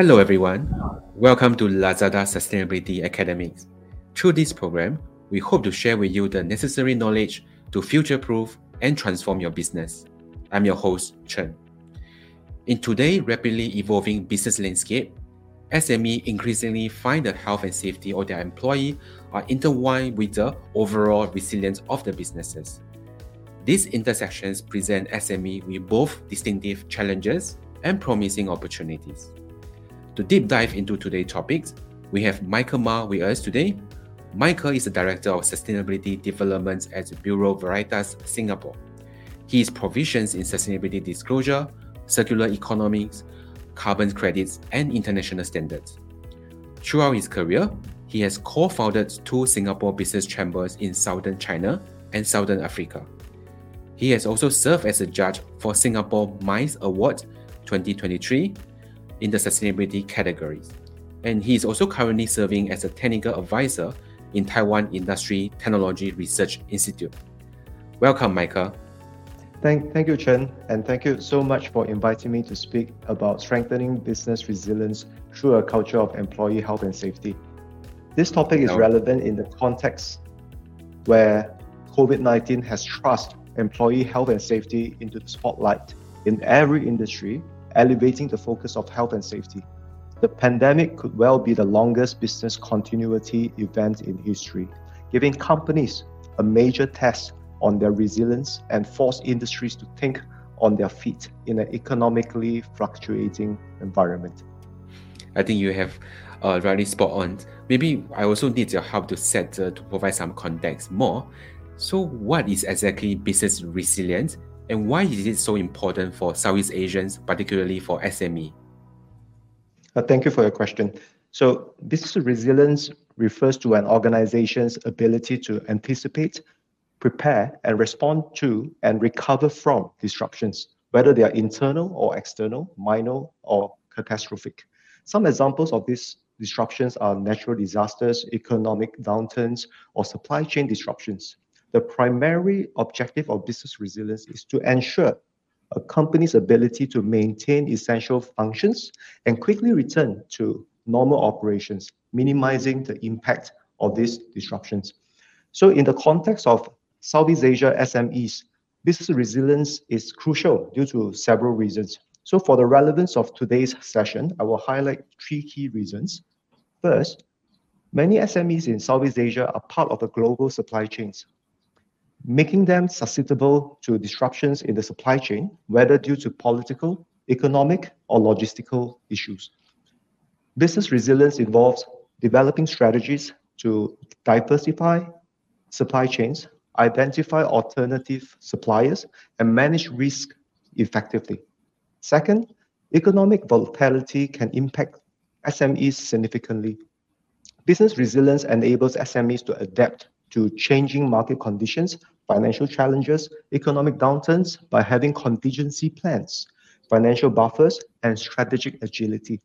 Hello, everyone. Welcome to Lazada Sustainability Academics. Through this program, we hope to share with you the necessary knowledge to future proof and transform your business. I'm your host, Chen. In today's rapidly evolving business landscape, SME increasingly find the health and safety of their employee are intertwined with the overall resilience of the businesses. These intersections present SME with both distinctive challenges and promising opportunities. To deep dive into today's topics, we have Michael Ma with us today. Michael is the Director of Sustainability Development at Bureau Veritas Singapore. He is proficient in sustainability disclosure, circular economics, carbon credits, and international standards. Throughout his career, he has co founded two Singapore business chambers in southern China and southern Africa. He has also served as a judge for Singapore MICE Award 2023 in the sustainability categories. And he is also currently serving as a technical advisor in Taiwan Industry Technology Research Institute. Welcome, Michael. Thank, thank you, Chen, and thank you so much for inviting me to speak about strengthening business resilience through a culture of employee health and safety. This topic is relevant in the context where COVID 19 has thrust employee health and safety into the spotlight in every industry, elevating the focus of health and safety. The pandemic could well be the longest business continuity event in history, giving companies a major test on their resilience and force industries to think on their feet in an economically fluctuating environment. I think you have uh, really spot on. Maybe I also need your help to set uh, to provide some context more. So, what is exactly business resilience, and why is it so important for Southeast Asians, particularly for SME? Uh, thank you for your question. So, business resilience refers to an organization's ability to anticipate, prepare, and respond to and recover from disruptions, whether they are internal or external, minor or catastrophic. Some examples of these disruptions are natural disasters, economic downturns, or supply chain disruptions. The primary objective of business resilience is to ensure a company's ability to maintain essential functions and quickly return to normal operations, minimizing the impact of these disruptions. So, in the context of Southeast Asia SMEs, business resilience is crucial due to several reasons. So, for the relevance of today's session, I will highlight three key reasons. First, many SMEs in Southeast Asia are part of the global supply chains, making them susceptible to disruptions in the supply chain, whether due to political, economic, or logistical issues. Business resilience involves developing strategies to diversify supply chains identify alternative suppliers, and manage risk effectively. Second, economic volatility can impact SMEs significantly. Business resilience enables SMEs to adapt to changing market conditions, financial challenges, economic downturns by having contingency plans, financial buffers, and strategic agility.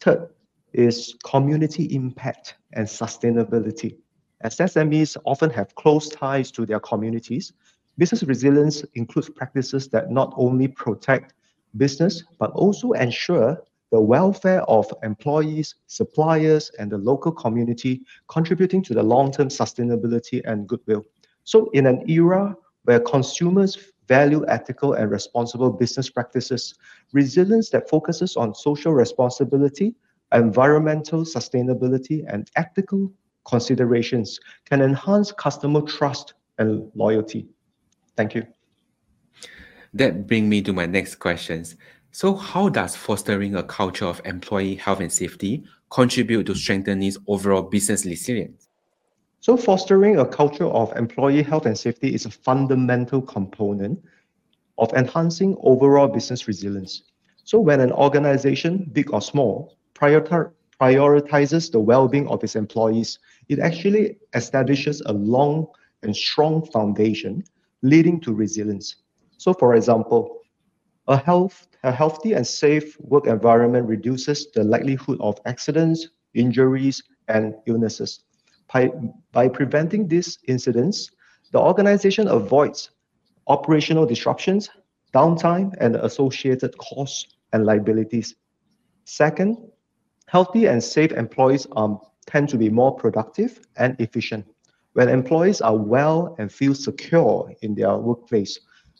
Third is community impact and sustainability. As SMEs often have close ties to their communities, business resilience includes practices that not only protect business, but also ensure the welfare of employees, suppliers, and the local community, contributing to the long term sustainability and goodwill. So, in an era where consumers value ethical and responsible business practices, resilience that focuses on social responsibility, environmental sustainability, and ethical considerations can enhance customer trust and loyalty. Thank you. That brings me to my next questions. So, how does fostering a culture of employee health and safety contribute to strengthening overall business resilience? So, fostering a culture of employee health and safety is a fundamental component of enhancing overall business resilience. So, when an organization, big or small, prioritize prioritizes the well-being of its employees, it actually establishes a long and strong foundation leading to resilience. So for example, a, health, a healthy and safe work environment reduces the likelihood of accidents, injuries, and illnesses. By, by preventing these incidents, the organization avoids operational disruptions, downtime, and associated costs and liabilities. Second, healthy and safe employees um, tend to be more productive and efficient. When employees are well and feel secure in their workplace,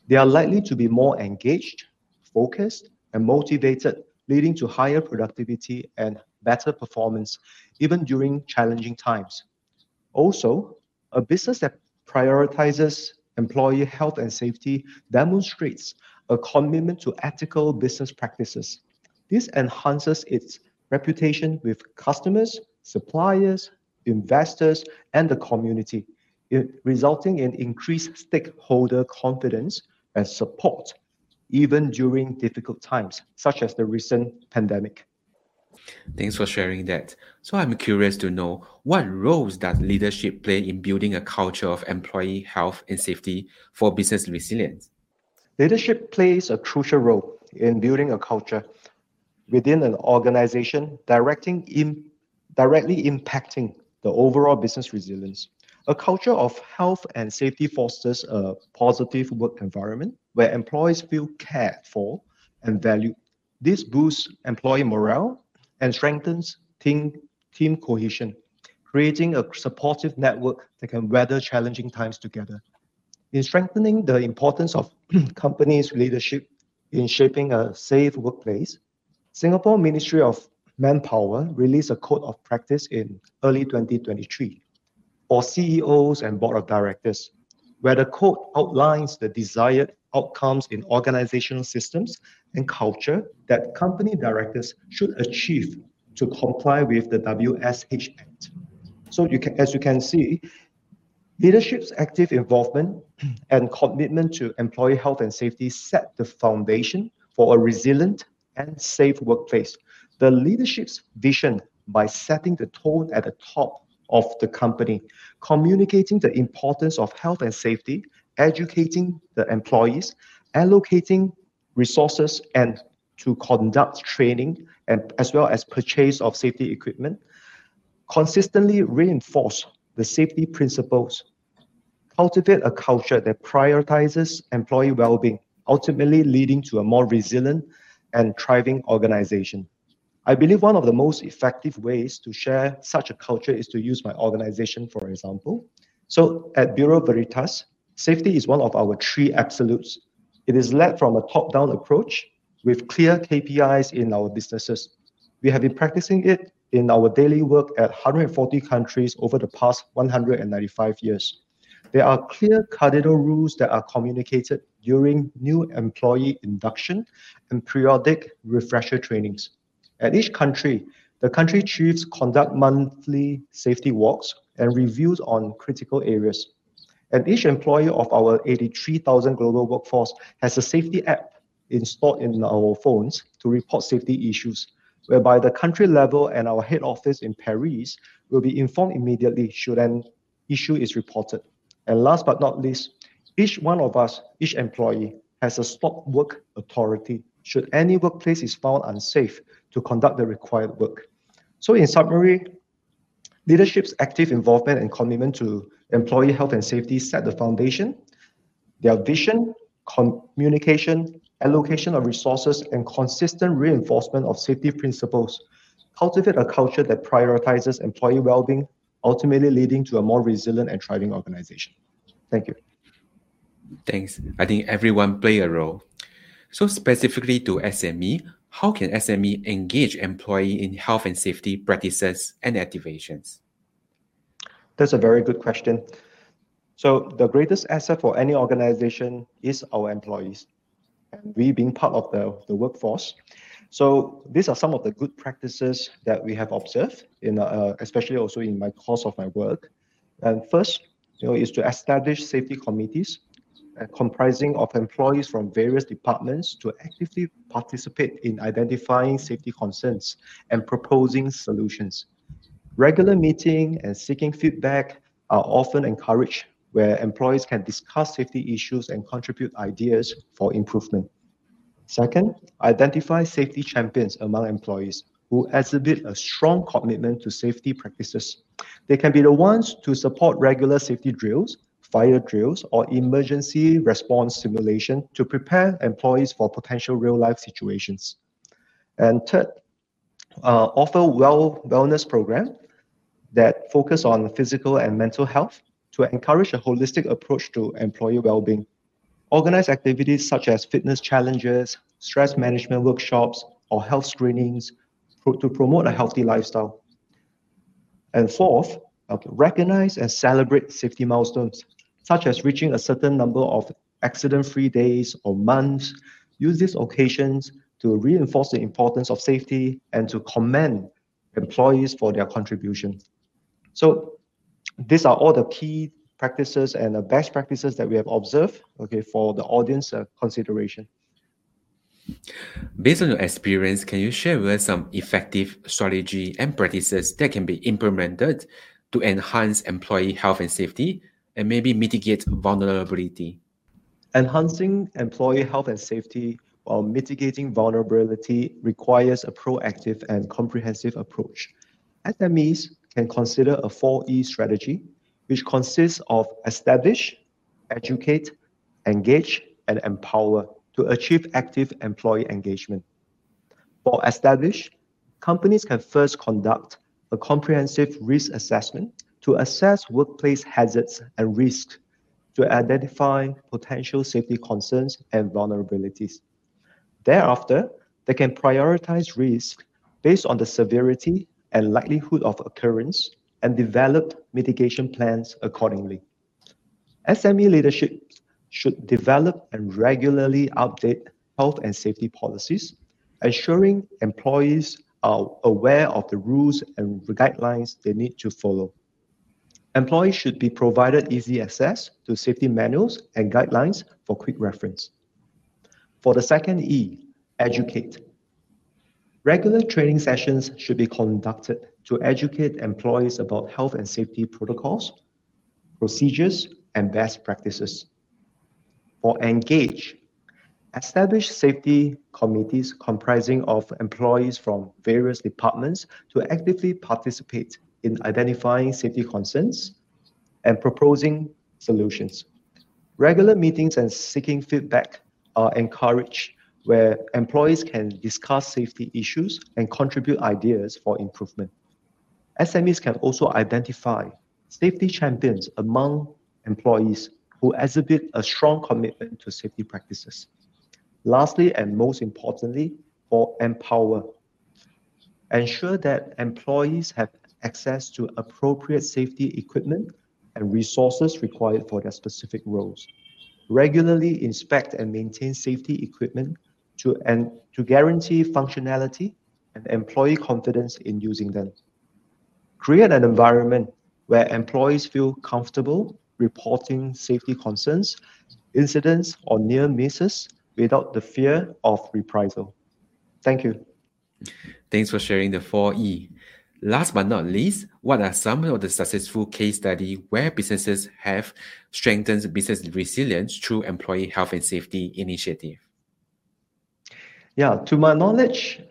they are likely to be more engaged, focused, and motivated, leading to higher productivity and better performance, even during challenging times. Also, a business that prioritizes employee health and safety demonstrates a commitment to ethical business practices. This enhances its reputation with customers, suppliers, investors, and the community, resulting in increased stakeholder confidence and support even during difficult times, such as the recent pandemic. Thanks for sharing that. So I'm curious to know what roles does leadership play in building a culture of employee health and safety for business resilience? Leadership plays a crucial role in building a culture within an organization, directing in, directly impacting the overall business resilience. A culture of health and safety fosters a positive work environment where employees feel cared for and valued. This boosts employee morale and strengthens team, team cohesion, creating a supportive network that can weather challenging times together. In strengthening the importance of companies' leadership in shaping a safe workplace, Singapore Ministry of Manpower released a code of practice in early 2023 for CEOs and board of directors, where the code outlines the desired outcomes in organizational systems and culture that company directors should achieve to comply with the WSH Act. So you can, as you can see, leadership's active involvement and commitment to employee health and safety set the foundation for a resilient and safe workplace. The leadership's vision by setting the tone at the top of the company, communicating the importance of health and safety, educating the employees, allocating resources and to conduct training and as well as purchase of safety equipment, consistently reinforce the safety principles, cultivate a culture that prioritizes employee well-being, ultimately leading to a more resilient and thriving organization. I believe one of the most effective ways to share such a culture is to use my organization, for example. So at Bureau Veritas, safety is one of our three absolutes. It is led from a top-down approach with clear KPIs in our businesses. We have been practicing it in our daily work at 140 countries over the past 195 years. There are clear cardinal rules that are communicated during new employee induction and periodic refresher trainings. At each country, the country chiefs conduct monthly safety walks and reviews on critical areas. And each employee of our 83,000 global workforce has a safety app installed in our phones to report safety issues, whereby the country level and our head office in Paris will be informed immediately should an issue is reported. And last but not least, each one of us, each employee, has a stop work authority should any workplace is found unsafe to conduct the required work. So in summary, leadership's active involvement and commitment to employee health and safety set the foundation. Their vision, communication, allocation of resources, and consistent reinforcement of safety principles cultivate a culture that prioritizes employee well-being, ultimately leading to a more resilient and thriving organization. Thank you. Thanks. I think everyone play a role. So specifically to SME, how can SME engage employee in health and safety practices and activations? That's a very good question. So the greatest asset for any organization is our employees, and we being part of the, the workforce. So these are some of the good practices that we have observed, in uh, especially also in my course of my work. And first, you know, is to establish safety committees Uh, comprising of employees from various departments to actively participate in identifying safety concerns and proposing solutions. Regular meeting and seeking feedback are often encouraged where employees can discuss safety issues and contribute ideas for improvement. Second, identify safety champions among employees who exhibit a strong commitment to safety practices. They can be the ones to support regular safety drills, fire drills, or emergency response simulation to prepare employees for potential real life situations. And third, uh, offer well wellness program that focus on physical and mental health to encourage a holistic approach to employee well-being. Organize activities such as fitness challenges, stress management workshops, or health screenings pro- to promote a healthy lifestyle. And fourth, okay, recognize and celebrate safety milestones, such as reaching a certain number of accident-free days or months. Use these occasions to reinforce the importance of safety and to commend employees for their contribution. So these are all the key practices and the best practices that we have observed, okay, for the audience uh, consideration. Based on your experience, can you share with us some effective strategy and practices that can be implemented to enhance employee health and safety and maybe mitigate vulnerability? Enhancing employee health and safety while mitigating vulnerability requires a proactive and comprehensive approach. SMEs can consider a 4E strategy, which consists of establish, educate, engage, and empower to achieve active employee engagement. For establish, companies can first conduct a comprehensive risk assessment to assess workplace hazards and risks to identify potential safety concerns and vulnerabilities. Thereafter, they can prioritize risk based on the severity and likelihood of occurrence and develop mitigation plans accordingly. SME leadership should develop and regularly update health and safety policies, ensuring employees are aware of the rules and guidelines they need to follow. Employees should be provided easy access to safety manuals and guidelines for quick reference. For the second E, educate. Regular training sessions should be conducted to educate employees about health and safety protocols, procedures, and best practices. For engage, establish safety committees comprising of employees from various departments to actively participate in identifying safety concerns and proposing solutions. Regular meetings and seeking feedback are encouraged where employees can discuss safety issues and contribute ideas for improvement. SMEs can also identify safety champions among employees who exhibit a strong commitment to safety practices. Lastly, and most importantly, for empower, ensure that employees have access to appropriate safety equipment and resources required for their specific roles. Regularly inspect and maintain safety equipment to, and to guarantee functionality and employee confidence in using them. Create an environment where employees feel comfortable reporting safety concerns, incidents, or near misses without the fear of reprisal. Thank you. Thanks for sharing the 4E. Last but not least, what are some of the successful case studies where businesses have strengthened business resilience through employee health and safety initiative? Yeah, to my knowledge,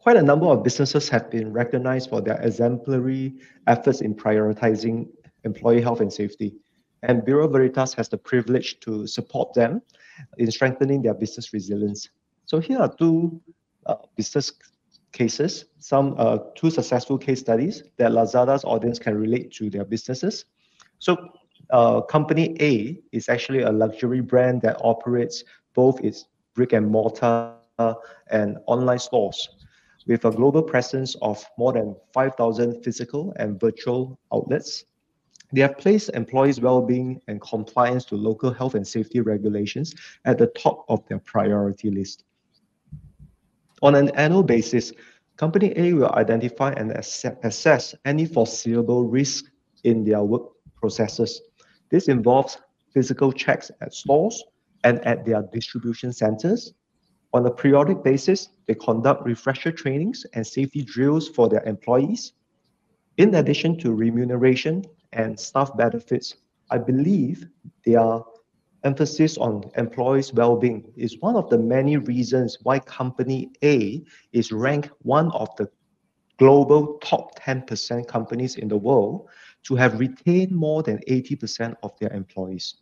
quite a number of businesses have been recognized for their exemplary efforts in prioritizing employee health and safety. And Bureau Veritas has the privilege to support them in strengthening their business resilience. So here are two uh, business cases, some uh, two successful case studies that Lazada's audience can relate to their businesses. So uh, company A is actually a luxury brand that operates both its brick and mortar and online stores with a global presence of more than 5,000 physical and virtual outlets. They have placed employees' well-being and compliance to local health and safety regulations at the top of their priority list. On an annual basis, Company A will identify and assess any foreseeable risk in their work processes. This involves physical checks at stores and at their distribution centers, on a periodic basis, they conduct refresher trainings and safety drills for their employees. In addition to remuneration and staff benefits, I believe their emphasis on employees' well-being is one of the many reasons why company A is ranked one of the global top 10% companies in the world to have retained more than 80% of their employees.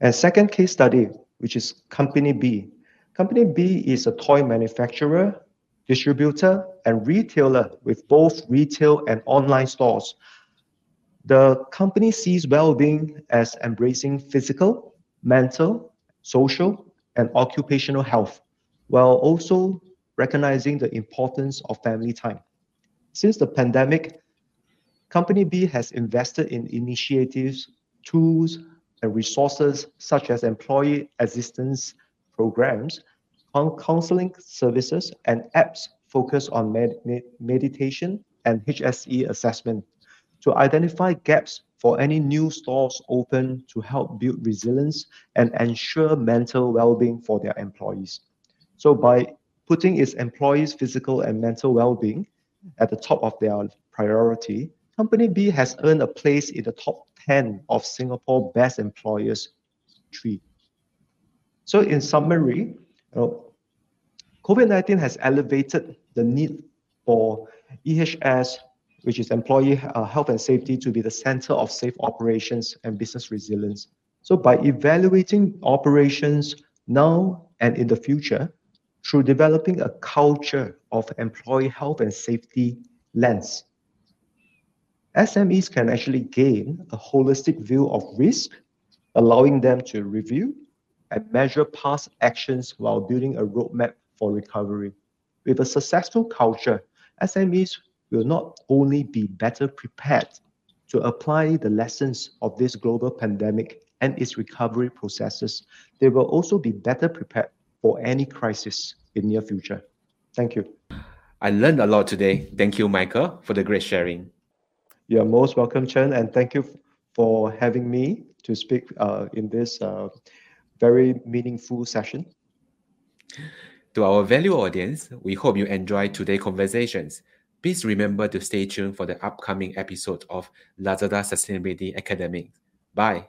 And second case study, which is company B, Company B is a toy manufacturer distributor, and retailer with both retail and online stores. The company sees well-being as embracing physical, mental, social, and occupational health, while also recognizing the importance of family time. Since the pandemic, Company B has invested in initiatives, tools, and resources such as employee assistance programs, counseling services, and apps focused on med meditation and HSE assessment to identify gaps for any new stores open to help build resilience and ensure mental well-being for their employees. So by putting its employees' physical and mental well-being at the top of their priority, Company B has earned a place in the top 10 of Singapore Best Employers 3. So in summary, you know, COVID-19 has elevated the need for EHS, which is employee uh, health and safety, to be the center of safe operations and business resilience. So by evaluating operations now and in the future, through developing a culture of employee health and safety lens, SMEs can actually gain a holistic view of risk, allowing them to review and measure past actions while building a roadmap for recovery. With a successful culture, SMEs will not only be better prepared to apply the lessons of this global pandemic and its recovery processes, they will also be better prepared for any crisis in near future. Thank you. I learned a lot today. Thank you, Michael, for the great sharing. You're most welcome, Chen, and thank you for having me to speak uh, in this uh, very meaningful session. To our value audience, we hope you enjoyed today's conversations. Please remember to stay tuned for the upcoming episode of Lazada Sustainability Academy. Bye.